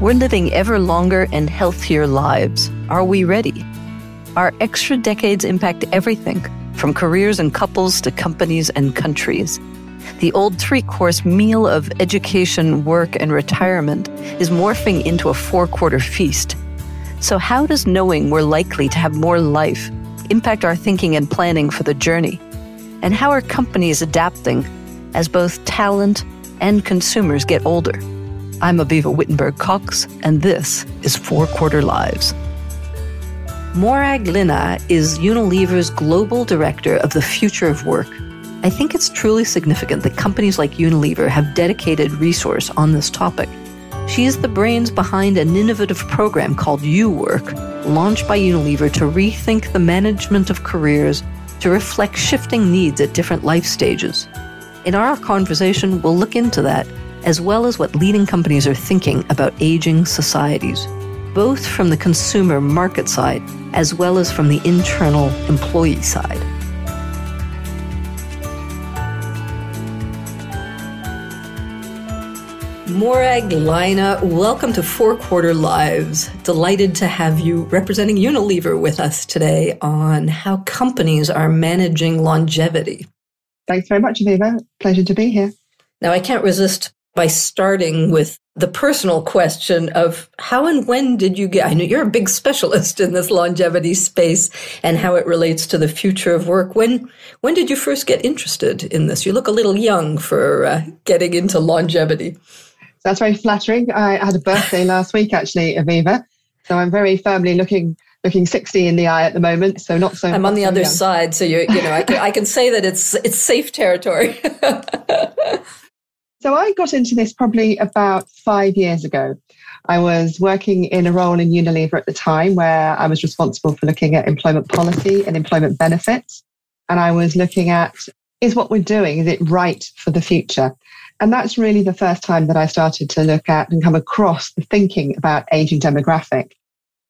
We're living ever longer and healthier lives. Are we ready? Our extra decades impact everything, from careers and couples to companies and countries. The old three course meal of education, work, and retirement is morphing into a four quarter feast. So, how does knowing we're likely to have more life impact our thinking and planning for the journey? And how are companies adapting as both talent and consumers get older? I'm Avivah Wittenberg Cox, and this is Four Quarter Lives. Morag Lynagh is Unilever's Global Director of the Future of Work. I think it's truly significant that companies like Unilever have dedicated resource on this topic. She is the brains behind an innovative program called UWork, launched by Unilever to rethink the management of careers to reflect shifting needs at different life stages. In our conversation, we'll look into that as well as what leading companies are thinking about aging societies, both from the consumer market side as well as from the internal employee side. Morag Lynagh, welcome to Four Quarter Lives. Delighted to have you representing Unilever with us today on how companies are managing longevity. Thanks very much, Avivah. Pleasure to be here. Now, I can't resist by starting with the personal question of how and when did you get, I know you're a big specialist in this longevity space and how it relates to the future of work. When, when did you first get interested in this? You look a little young for uh, getting into longevity. That's very flattering. I had a birthday last week, actually, Avivah. So I'm very firmly looking looking 60 in the eye at the moment. So not so. I'm on the so other young. side, so you you know I can, I can say that it's it's safe territory. So I got into this probably about five years ago. I was working in a role in Unilever at the time where I was responsible for looking at employment policy and employment benefits. And I was looking at is what we're doing, is it right for the future? And that's really the first time that I started to look at and come across the thinking about aging demographic.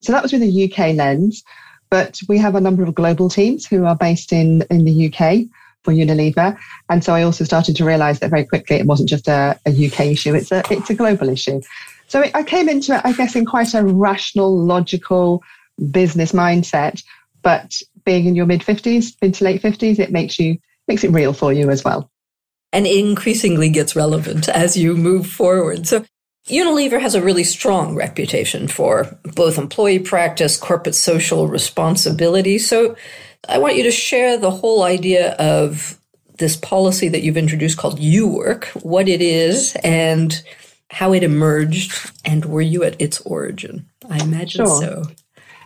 So that was with a UK lens, but we have a number of global teams who are based in, in the UK for Unilever. And so I also started to realize that very quickly it wasn't just a, a UK issue, it's a, it's a global issue. So it, I came into it, I guess, in quite a rational, logical business mindset. But being in your mid 50s, mid to late 50s, it makes you makes it real for you as well. And increasingly gets relevant as you move forward. So Unilever has a really strong reputation for both employee practice, corporate social responsibility. So I want you to share the whole idea of this policy that you've introduced called UWork, what it is, and how it emerged, and were you at its origin? I imagine Sure. so.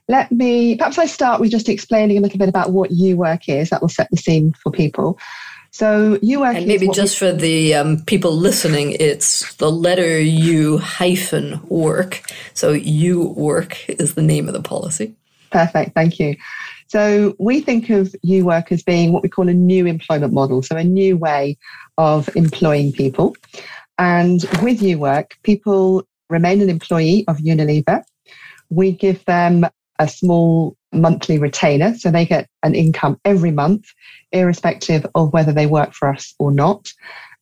Let me perhaps I start with just explaining a little bit about what UWork is. That will set the scene for people. So UWork And maybe is what we- just for the um, people listening, it's the letter U hyphen work. So U work is the name of the policy. Perfect. Thank you. So we think of UWork as being what we call a new employment model, so a new way of employing people. And with UWork, people remain an employee of Unilever. We give them a small monthly retainer, so they get an income every month, irrespective of whether they work for us or not.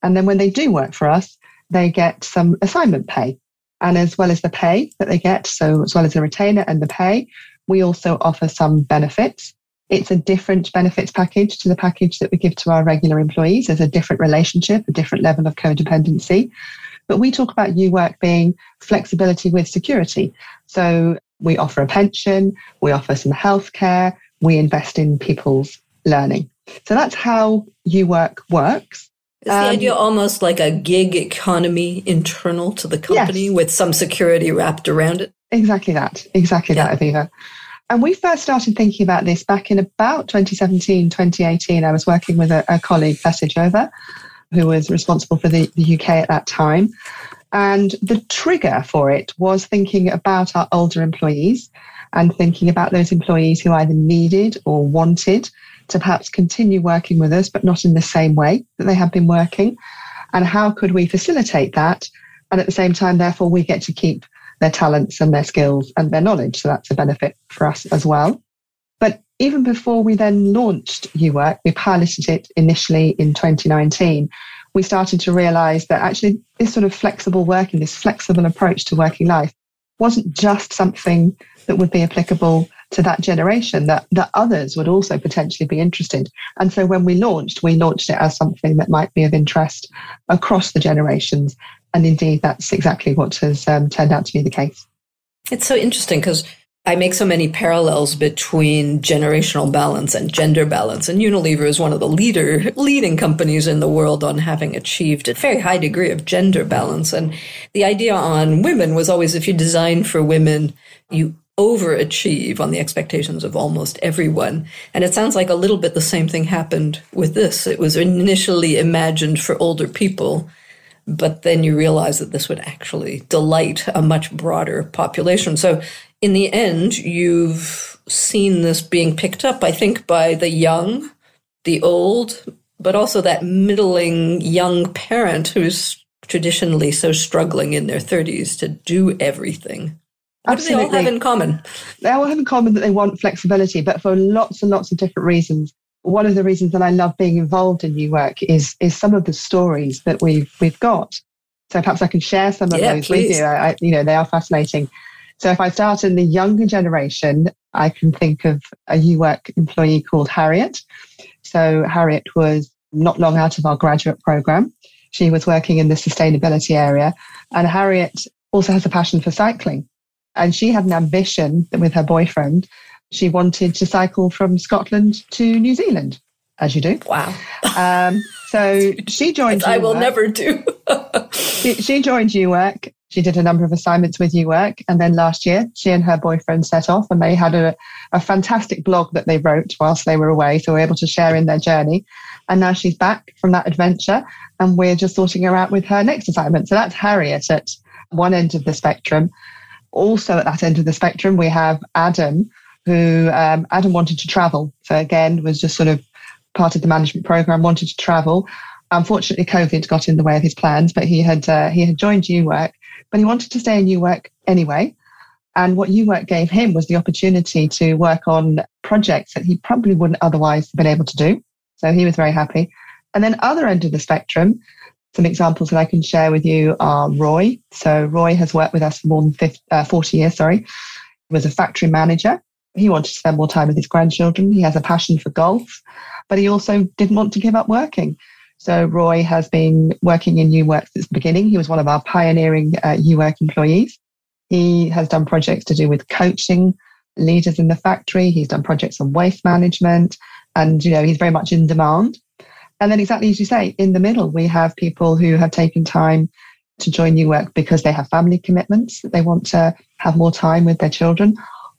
And then when they do work for us, they get some assignment pay. And as well as the pay that they get, so as well as the retainer and the pay, we also offer some benefits. It's a different benefits package to the package that we give to our regular employees. There's a different relationship, a different level of codependency. But we talk about UWork being flexibility with security. So we offer a pension, we offer some healthcare, we invest in people's learning. So that's how UWork works. Is the Um, idea almost like a gig economy internal to the company Yes. with some security wrapped around it? Exactly that. Exactly Yeah. that, Avivah. And we first started thinking about this back in about 2017, 2018. I was working with a, a colleague, Jova, who was responsible for the, the UK at that time. And the trigger for it was thinking about our older employees and thinking about those employees who either needed or wanted to perhaps continue working with us, but not in the same way that they had been working. And how could we facilitate that? And at the same time, therefore, we get to keep their talents and their skills and their knowledge. So that's a benefit for us as well. But even before we then launched UWork, we piloted it initially in 2019. We started to realize that actually this sort of flexible working, this flexible approach to working life wasn't just something that would be applicable to that generation that, that others would also potentially be interested. And so when we launched, we launched it as something that might be of interest across the generations. And indeed, that's exactly what has um, turned out to be the case. It's so interesting because I make so many parallels between generational balance and gender balance. And Unilever is one of the leader, leading companies in the world on having achieved a very high degree of gender balance. And the idea on women was always if you design for women, you overachieve on the expectations of almost everyone. And it sounds like a little bit the same thing happened with this. It was initially imagined for older people, but then you realize that this would actually delight a much broader population. So in the end, you've seen this being picked up, I think, by the young, the old, but also that middling young parent who's traditionally so struggling in their 30s to do everything. What Absolutely. do they all have in common? They all have in common that they want flexibility, but for lots and lots of different reasons. One of the reasons that I love being involved in UWork is is some of the stories that we've we've got. So perhaps I can share some of yeah, those please. with you. I, you know, they are fascinating. So if I start in the younger generation, I can think of a UWork employee called Harriet. So Harriet was not long out of our graduate program. She was working in the sustainability area, and Harriet also has a passion for cycling. And she had an ambition with her boyfriend. She wanted to cycle from Scotland to New Zealand, as you do. Wow. Um, so she joined. I will never do. she, she joined UWork. She did a number of assignments with UWork. And then last year, she and her boyfriend set off and they had a, a fantastic blog that they wrote whilst they were away. So we are able to share in their journey. And now she's back from that adventure and we're just sorting her out with her next assignment. So that's Harriet at one end of the spectrum. Also at that end of the spectrum, we have Adam, who um, Adam wanted to travel. So again, was just sort of part of the management program, wanted to travel. Unfortunately, COVID got in the way of his plans, but he had uh, he had joined UWork, but he wanted to stay in UWork anyway. And what UWork gave him was the opportunity to work on projects that he probably wouldn't otherwise have been able to do. So he was very happy. And then other end of the spectrum, some examples that I can share with you are Roy. So Roy has worked with us for more than 50, uh, 40 years, sorry. He was a factory manager. He wanted to spend more time with his grandchildren. He has a passion for golf, but he also didn't want to give up working. So Roy has been working in UWork since the beginning. He was one of our pioneering uh, Work employees. He has done projects to do with coaching leaders in the factory. He's done projects on waste management and, you know, he's very much in demand. And then exactly as you say, in the middle, we have people who have taken time to join UWork because they have family commitments, that they want to have more time with their children,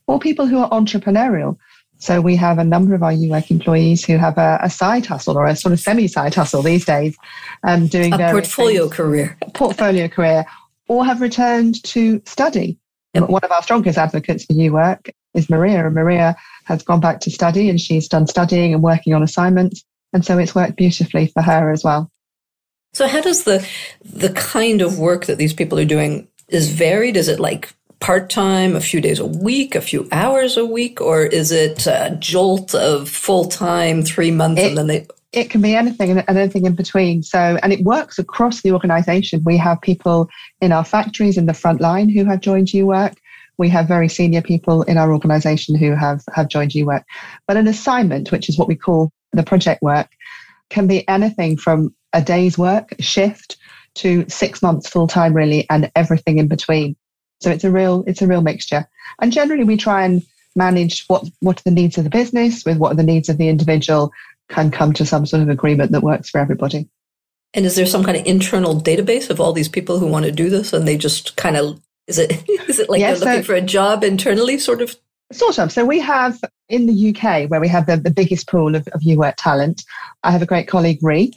or people who are entrepreneurial. So we have a number of our UWork employees who have a, a side hustle or a sort of semi-side hustle these days, um, doing a portfolio things, career, portfolio career, or have returned to study. Yep. One of our strongest advocates for UWork is Maria, and Maria has gone back to study and she's done studying and working on assignments. And so it's worked beautifully for her as well. So how does the the kind of work that these people are doing is varied? Is it like part time, a few days a week, a few hours a week, or is it a jolt of full time, three months, it, and then they? It can be anything and anything in between. So, and it works across the organisation. We have people in our factories in the front line who have joined UWork. We have very senior people in our organisation who have have joined UWork. But an assignment, which is what we call the project work can be anything from a day's work, shift, to six months full time, really, and everything in between. So it's a real it's a real mixture. And generally, we try and manage what what are the needs of the business with what are the needs of the individual, can come to some sort of agreement that works for everybody. And is there some kind of internal database of all these people who want to do this, and they just kind of is it is it like they're looking for a job internally, sort of Sort of. So we have in the UK, where we have the, the biggest pool of, of UWork talent, I have a great colleague, Ree,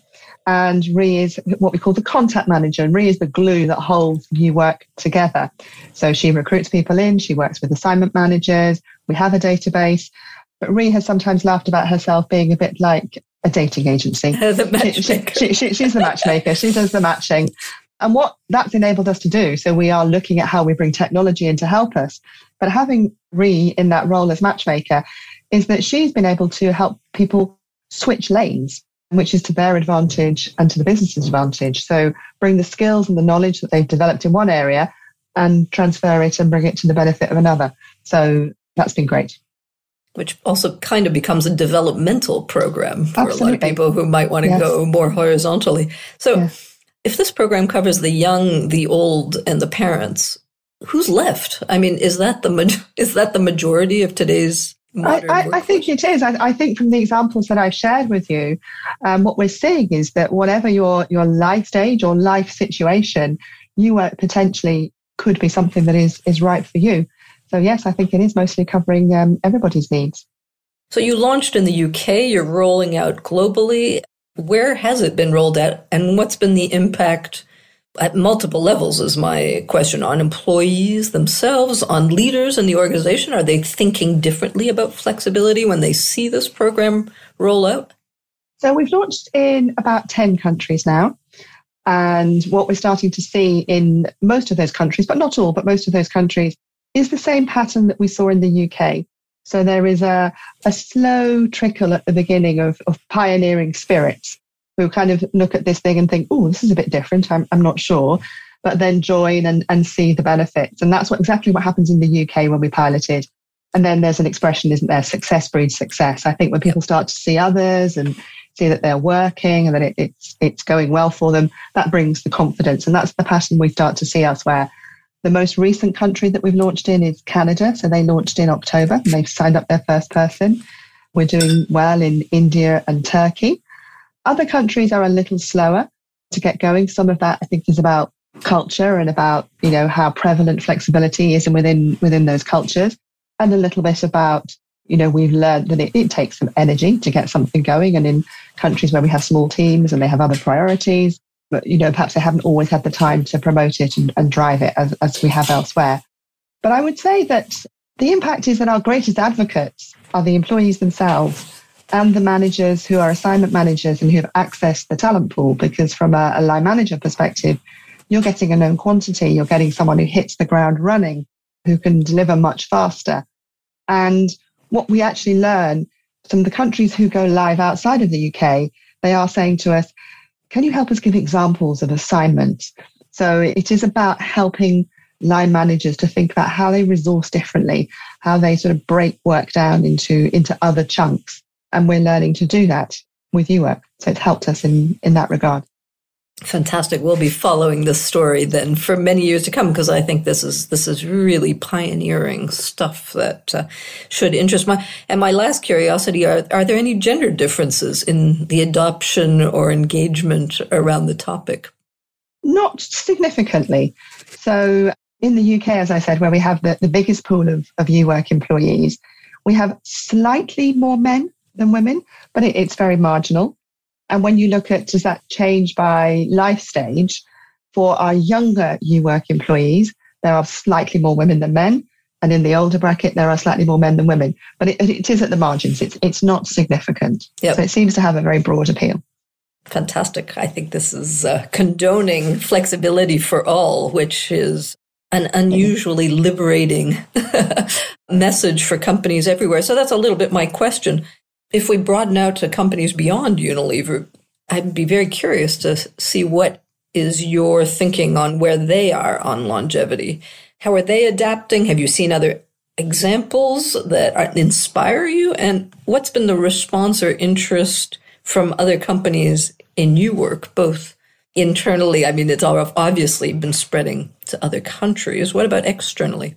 and Ree is what we call the contact manager. And Ree is the glue that holds UWork together. So she recruits people in, she works with assignment managers, we have a database. But Ree has sometimes laughed about herself being a bit like a dating agency. the she, she, she's the matchmaker, she does the matching. And what that's enabled us to do, so we are looking at how we bring technology in to help us. But having Ree in that role as matchmaker is that she's been able to help people switch lanes, which is to their advantage and to the business's advantage. So bring the skills and the knowledge that they've developed in one area and transfer it and bring it to the benefit of another. So that's been great. Which also kind of becomes a developmental program for Absolutely. a lot of people who might want to yes. go more horizontally. So, yes. if this program covers the young, the old, and the parents, who's left? I mean, is that the is that the majority of today's I, I, I, think it is. I, I, think from the examples that I've shared with you, um, what we're seeing is that whatever your your life stage or life situation, UWork potentially could be something that is is right for you. So yes, I think it is mostly covering um, everybody's needs. So you launched in the UK. You're rolling out globally. Where has it been rolled out, and what's been the impact? At multiple levels is my question on employees themselves, on leaders in the organization. Are they thinking differently about flexibility when they see this program roll out? So we've launched in about 10 countries now. And what we're starting to see in most of those countries, but not all, but most of those countries, is the same pattern that we saw in the UK. So there is a, a slow trickle at the beginning of, of pioneering spirits who kind of look at this thing and think, oh, this is a bit different. I'm, I'm not sure. But then join and, and see the benefits. And that's what exactly what happens in the UK when we piloted. And then there's an expression, isn't there? Success breeds success. I think when people start to see others and see that they're working and that it, it's it's going well for them, that brings the confidence. And that's the pattern we start to see elsewhere. The most recent country that we've launched in is Canada. So they launched in October and they've signed up their first person. We're doing well in India and Turkey. Other countries are a little slower to get going. Some of that I think is about culture and about, you know, how prevalent flexibility is within within those cultures. And a little bit about, you know, we've learned that it, it takes some energy to get something going. And in countries where we have small teams and they have other priorities, but you know, perhaps they haven't always had the time to promote it and, and drive it as, as we have elsewhere. But I would say that the impact is that our greatest advocates are the employees themselves and the managers who are assignment managers and who have accessed the talent pool. Because from a, a line manager perspective, you're getting a known quantity. You're getting someone who hits the ground running, who can deliver much faster. And what we actually learn from the countries who go live outside of the UK, they are saying to us, can you help us give examples of assignments? So it is about helping line managers to think about how they resource differently, how they sort of break work down into, into other chunks and we're learning to do that with UWork. So it's helped us in, in that regard. Fantastic. We'll be following this story then for many years to come because I think this is this is really pioneering stuff that uh, should interest my. And my last curiosity: are are there any gender differences in the adoption or engagement around the topic? Not significantly. So in the UK, as I said, where we have the, the biggest pool of, of UWork employees, we have slightly more men than women, but it, it's very marginal. And when you look at does that change by life stage, for our younger U work employees, there are slightly more women than men. And in the older bracket, there are slightly more men than women. But it, it is at the margins. It's, it's not significant. Yep. So it seems to have a very broad appeal. Fantastic. I think this is uh, condoning flexibility for all, which is an unusually liberating message for companies everywhere. So that's a little bit my question if we broaden out to companies beyond Unilever, I'd be very curious to see what is your thinking on where they are on longevity. How are they adapting? Have you seen other examples that inspire you? And what's been the response or interest from other companies in UWork, both internally? I mean, it's obviously been spreading to other countries. What about externally?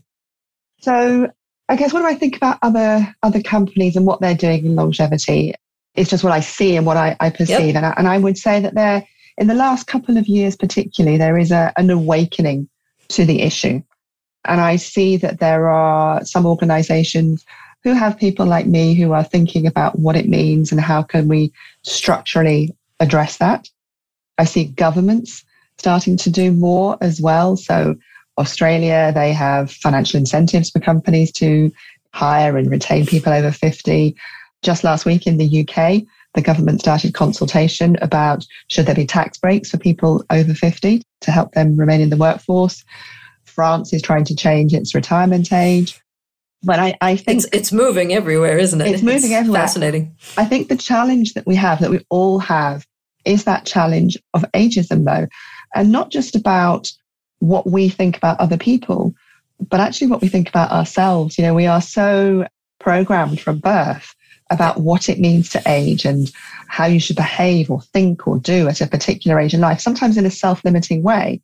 So I guess when I think about other other companies and what they're doing in longevity, it's just what I see and what I, I perceive. Yep. And, I, and I would say that there, in the last couple of years, particularly, there is a, an awakening to the issue. And I see that there are some organizations who have people like me who are thinking about what it means and how can we structurally address that. I see governments starting to do more as well. So Australia, they have financial incentives for companies to hire and retain people over 50. Just last week in the UK, the government started consultation about should there be tax breaks for people over 50 to help them remain in the workforce. France is trying to change its retirement age. But I, I think it's, it's moving everywhere, isn't it? It's moving it's everywhere. Fascinating. I think the challenge that we have, that we all have, is that challenge of ageism, though, and not just about what we think about other people, but actually what we think about ourselves. You know, we are so programmed from birth about what it means to age and how you should behave or think or do at a particular age in life, sometimes in a self limiting way.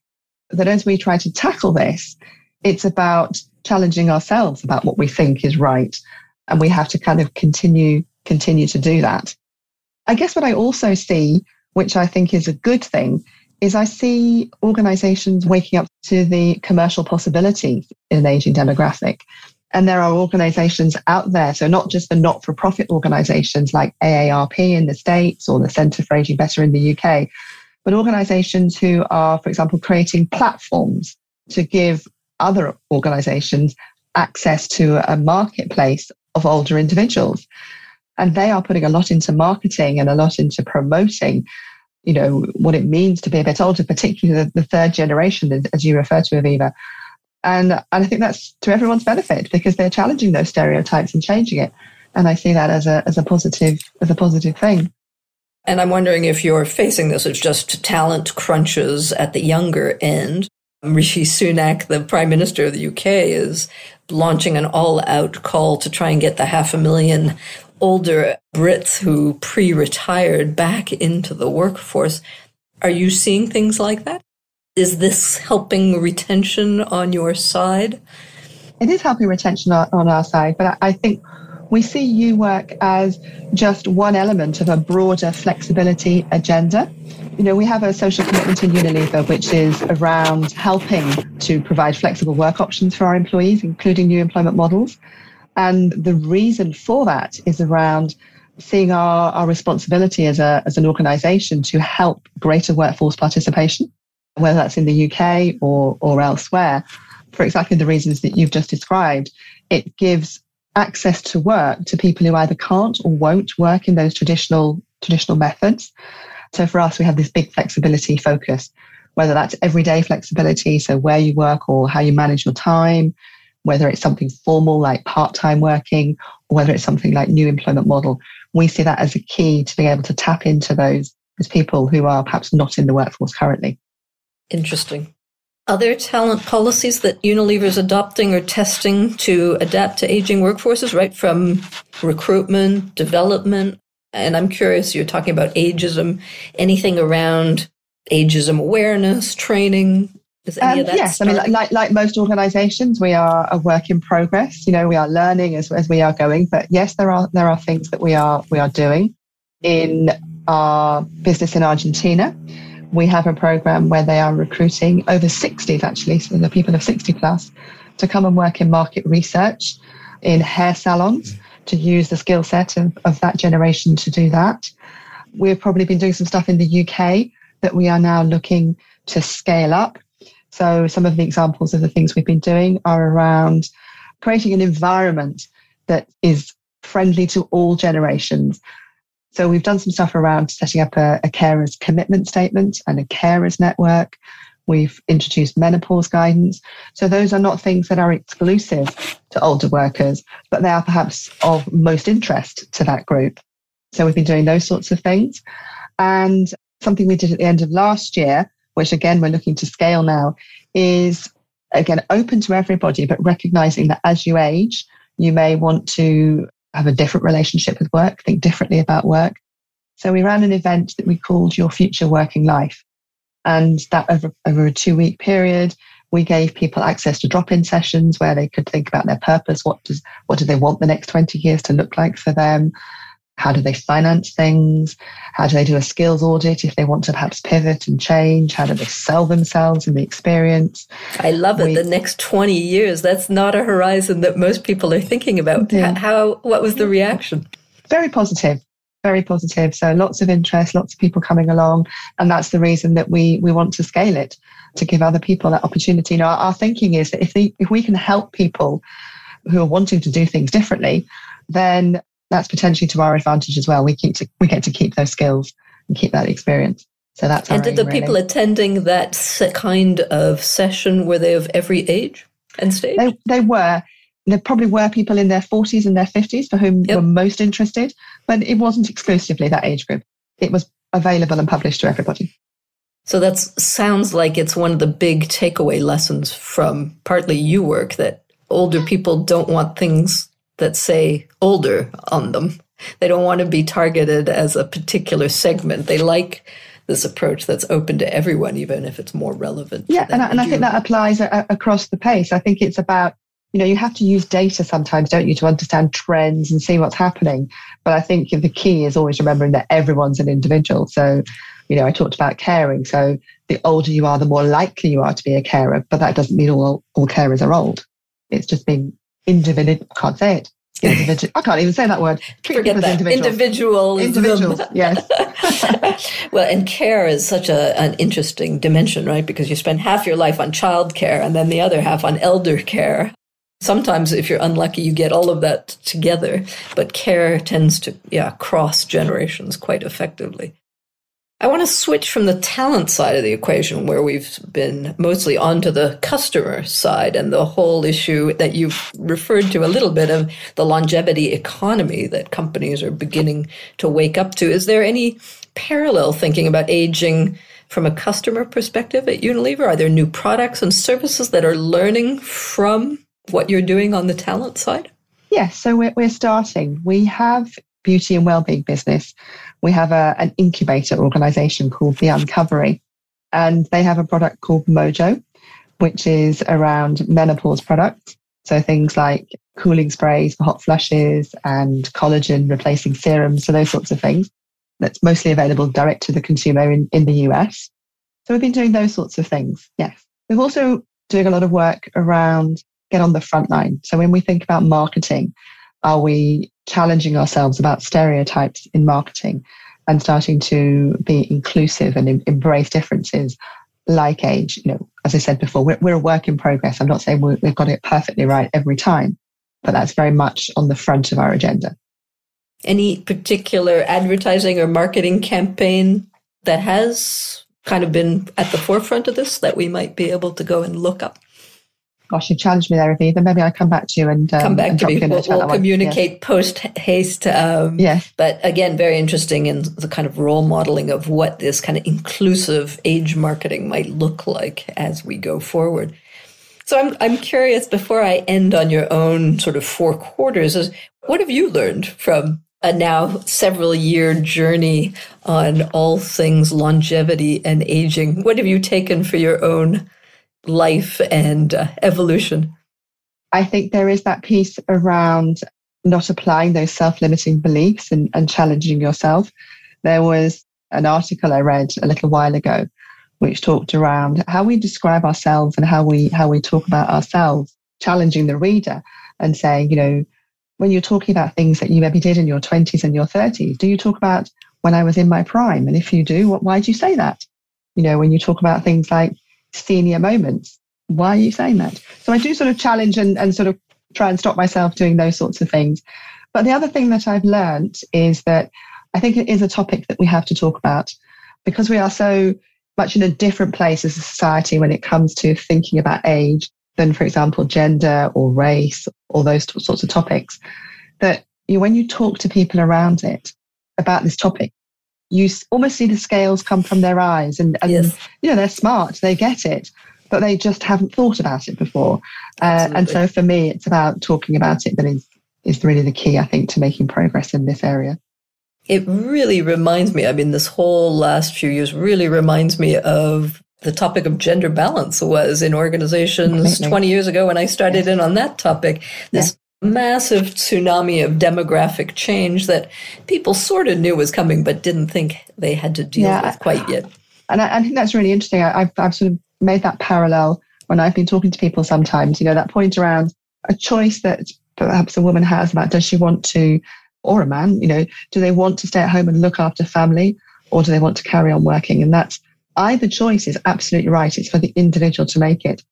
That as we try to tackle this, it's about challenging ourselves about what we think is right. And we have to kind of continue, continue to do that. I guess what I also see, which I think is a good thing, is I see organizations waking up to the commercial possibilities in an aging demographic. And there are organizations out there, so not just the not for profit organizations like AARP in the States or the Center for Aging Better in the UK, but organizations who are, for example, creating platforms to give other organizations access to a marketplace of older individuals. And they are putting a lot into marketing and a lot into promoting, you know, what it means to be a bit older, particularly the, the third generation, as you refer to, Avivah. And, and I think that's to everyone's benefit because they're challenging those stereotypes and changing it. And I see that as a, as a positive, as a positive thing. And I'm wondering if you're facing this as just talent crunches at the younger end. Rishi Sunak, the Prime Minister of the UK, is launching an all out call to try and get the half a million older Brits who pre retired back into the workforce. Are you seeing things like that? Is this helping retention on your side? It is helping retention on our side, but I think we see UWork as just one element of a broader flexibility agenda. You know, we have a social commitment in Unilever, which is around helping to provide flexible work options for our employees, including new employment models. And the reason for that is around seeing our, our responsibility as, a, as an organization to help greater workforce participation whether that's in the UK or, or elsewhere, for exactly the reasons that you've just described. It gives access to work to people who either can't or won't work in those traditional traditional methods. So for us, we have this big flexibility focus, whether that's everyday flexibility, so where you work or how you manage your time, whether it's something formal like part-time working, or whether it's something like new employment model. We see that as a key to being able to tap into those, those people who are perhaps not in the workforce currently. Interesting. Are there talent policies that Unilever is adopting or testing to adapt to aging workforces, right from recruitment, development? And I'm curious, you're talking about ageism, anything around ageism awareness, training? Um, yes, starting? I mean, like, like most organizations, we are a work in progress. You know, we are learning as, as we are going. But yes, there are there are things that we are we are doing in our business in Argentina we have a program where they are recruiting over 60s actually, so the people of 60 plus, to come and work in market research in hair salons to use the skill set of, of that generation to do that. We've probably been doing some stuff in the UK that we are now looking to scale up. So some of the examples of the things we've been doing are around creating an environment that is friendly to all generations. So we've done some stuff around setting up a, a carers commitment statement and a carers network. We've introduced menopause guidance. So those are not things that are exclusive to older workers, but they are perhaps of most interest to that group. So we've been doing those sorts of things. And something we did at the end of last year, which again we're looking to scale now, is again open to everybody, but recognizing that as you age, you may want to have a different relationship with work, think differently about work. So we ran an event that we called Your Future Working Life. And that over, over a two week period, we gave people access to drop in sessions where they could think about their purpose. What does, what do they want the next 20 years to look like for them? How do they finance things? How do they do a skills audit if they want to perhaps pivot and change? How do they sell themselves in the experience? I love it. We, the next 20 years, that's not a horizon that most people are thinking about. Yeah. How, what was the reaction? Very positive. Very positive. So lots of interest, lots of people coming along. And that's the reason that we, we want to scale it to give other people that opportunity. You know, our, our thinking is that if, they, if we can help people who are wanting to do things differently, then that's potentially to our advantage as well. We keep to, we get to keep those skills and keep that experience. So that's and did the really. people attending that kind of session were they of every age and stage? They, they were. There probably were people in their 40s and their 50s for whom yep. were most interested, but it wasn't exclusively that age group. It was available and published to everybody. So that sounds like it's one of the big takeaway lessons from partly UWork that older people don't want things that say older on them. They don't want to be targeted as a particular segment. They like this approach that's open to everyone, even if it's more relevant. Yeah, and, I, and I think that applies a, across the pace. I think it's about you know, you have to use data sometimes, don't you, to understand trends and see what's happening. But I think the key is always remembering that everyone's an individual. So, you know, I talked about caring. So the older you are, the more likely you are to be a carer. But that doesn't mean all, all carers are old. It's just being individual. Can't say it. Individual. I can't even say that word. Forget that. Individuals. Individuals. yes. well, and care is such a, an interesting dimension, right? Because you spend half your life on child care and then the other half on elder care. Sometimes, if you're unlucky, you get all of that together, but care tends to, yeah, cross generations quite effectively. I want to switch from the talent side of the equation, where we've been mostly onto the customer side and the whole issue that you've referred to a little bit of the longevity economy that companies are beginning to wake up to. Is there any parallel thinking about aging from a customer perspective at Unilever? Are there new products and services that are learning from what you're doing on the talent side? Yes, so we're, we're starting. We have beauty and well-being business. We have a, an incubator organization called The Uncovery, and they have a product called Mojo, which is around menopause products. So things like cooling sprays for hot flushes and collagen replacing serums, so those sorts of things. That's mostly available direct to the consumer in, in the US. So we've been doing those sorts of things. Yes. We've also doing a lot of work around get on the front line. So when we think about marketing, are we challenging ourselves about stereotypes in marketing and starting to be inclusive and em- embrace differences like age? You know, as I said before, we're, we're a work in progress. I'm not saying we we've got it perfectly right every time, but that's very much on the front of our agenda. Any particular advertising or marketing campaign that has kind of been at the forefront of this that we might be able to go and look up? Gosh, you challenged me there, Avivah. Maybe I come back to you and um, come back and to me. We'll, we'll communicate yes. post haste. Um, yes. But again, very interesting in the kind of role modeling of what this kind of inclusive age marketing might look like as we go forward. So I'm I'm curious. Before I end on your own sort of four quarters, is what have you learned from a now several year journey on all things longevity and aging? What have you taken for your own life and uh, evolution? I think there is that piece around not applying those self limiting beliefs and, and challenging yourself. There was an article I read a little while ago which talked around how we describe ourselves and how we how we talk about ourselves, challenging the reader and saying, you know, when you're talking about things that you maybe did in your 20s and your 30s, do you talk about when I was in my prime? And if you do, what, why do you say that? You know, when you talk about things like senior moments. Why are you saying that? So I do sort of challenge and, and sort of try and stop myself doing those sorts of things. But the other thing that I've learned is that I think it is a topic that we have to talk about because we are so much in a different place as a society when it comes to thinking about age than, for example, gender or race or those sorts of topics. That you, when you talk to people around it about this topic, you almost see the scales come from their eyes and, and yes. you know they're smart they get it but they just haven't thought about it before uh, and so for me it's about talking about it that is is really the key i think to making progress in this area it really reminds me i mean this whole last few years really reminds me of the topic of gender balance was in organizations Completely. 20 years ago when I started yes. in on that topic. This massive tsunami of demographic change that people sort of knew was coming, but didn't think they had to deal yeah, with quite yet. And I, I, think that's really interesting. I, have I've sort of made that parallel when I've been talking to people sometimes, you know, that point around a choice that perhaps a woman has about does she want to, or a man, you know, do they want to stay at home and look after family or do they want to carry on working? And that's either choice is absolutely right. It's for the individual to make it.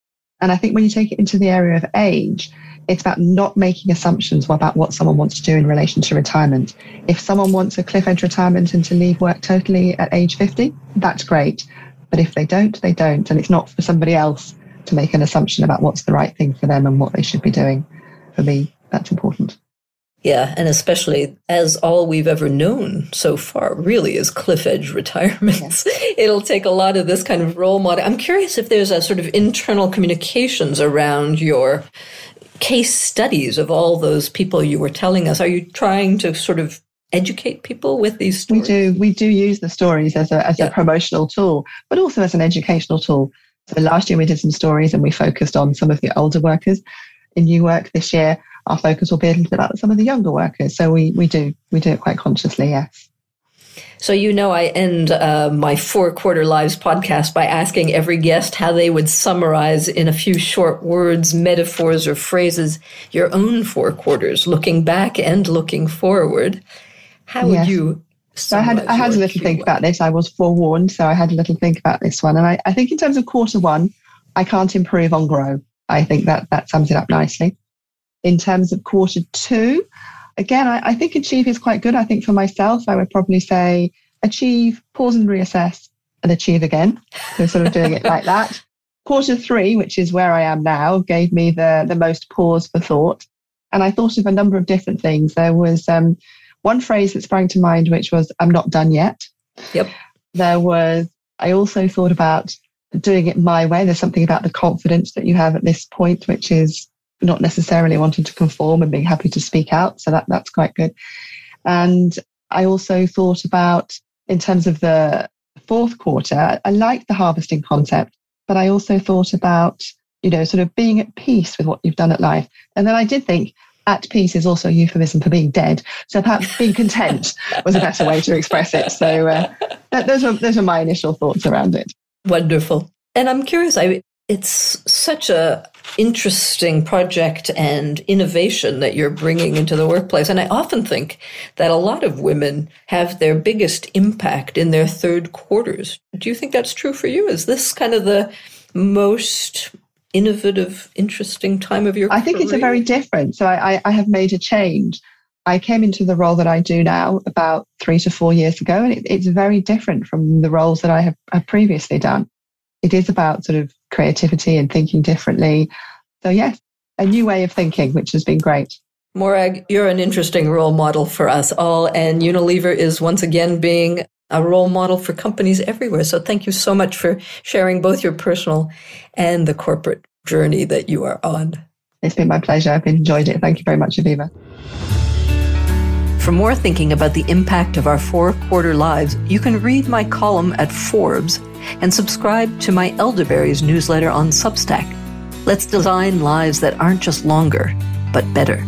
And I think when you take it into the area of age, it's about not making assumptions about what someone wants to do in relation to retirement. If someone wants a cliff edge retirement and to leave work totally at age 50, that's great. But if they don't, they don't. And it's not for somebody else to make an assumption about what's the right thing for them and what they should be doing. For me, that's important. Yeah, and especially as all we've ever known so far really is cliff edge retirements. Yes. It'll take a lot of this kind of role model. I'm curious if there's a sort of internal communications around your case studies of all those people you were telling us. Are you trying to sort of educate people with these stories? We do. We do use the stories as a as yeah. a promotional tool, but also as an educational tool. So last year we did some stories and we focused on some of the older workers in UWork this year our focus will be a little bit about some of the younger workers. So we, we do we do it quite consciously, yes. So, you know, I end uh, my Four Quarter Lives podcast by asking every guest how they would summarize in a few short words, metaphors, or phrases your own four quarters, looking back and looking forward. How yes. would you? So I had I had a little think about this. I was forewarned, so I had a little think about this one. And I, I think in terms of quarter one, I can't improve on grow. I think that that sums it up nicely in terms of quarter two, again, I, I, think achieve is quite good. I think for myself, I would probably say achieve, pause and reassess, and achieve again. So sort of doing it like that. Quarter three, which is where I am now, gave me the, the most pause for thought. And I thought of a number of different things. There was um, one phrase that sprang to mind, which was, I'm not done yet. Yep. There was, I also thought about doing it my way. There's something about the confidence that you have at this point, which is not necessarily wanting to conform and being happy to speak out. So that, that's quite good. And I also thought about, in terms of the fourth quarter, I like the harvesting concept, but I also thought about, you know, sort of being at peace with what you've done at life. And then I did think, at peace is also a euphemism for being dead. So perhaps being content was a better way to express it. So uh, those are those are my initial thoughts around it. Wonderful. And I'm curious. I it's such a interesting project and innovation that you're bringing into the workplace. And I often think that a lot of women have their biggest impact in their third quarters. Do you think that's true for you? Is this kind of the most innovative, interesting time of your I think it's a very different. So I, I have made a change. I came into the role that I do now about three to four years ago, and it, it's very different from the roles that I have, have previously done it is about sort of creativity and thinking differently. So, yes, a new way of thinking, which has been great. Morag, you're an interesting role model for us all, and Unilever is once again being a role model for companies everywhere. So, thank you so much for sharing both your personal and the corporate journey that you are on. It's been my pleasure. I've enjoyed it. Thank you very much, Avivah. For more thinking about the impact of our four quarter lives, you can read my column at Forbes and subscribe to my Elderberries newsletter on Substack. Let's design lives that aren't just longer, but better.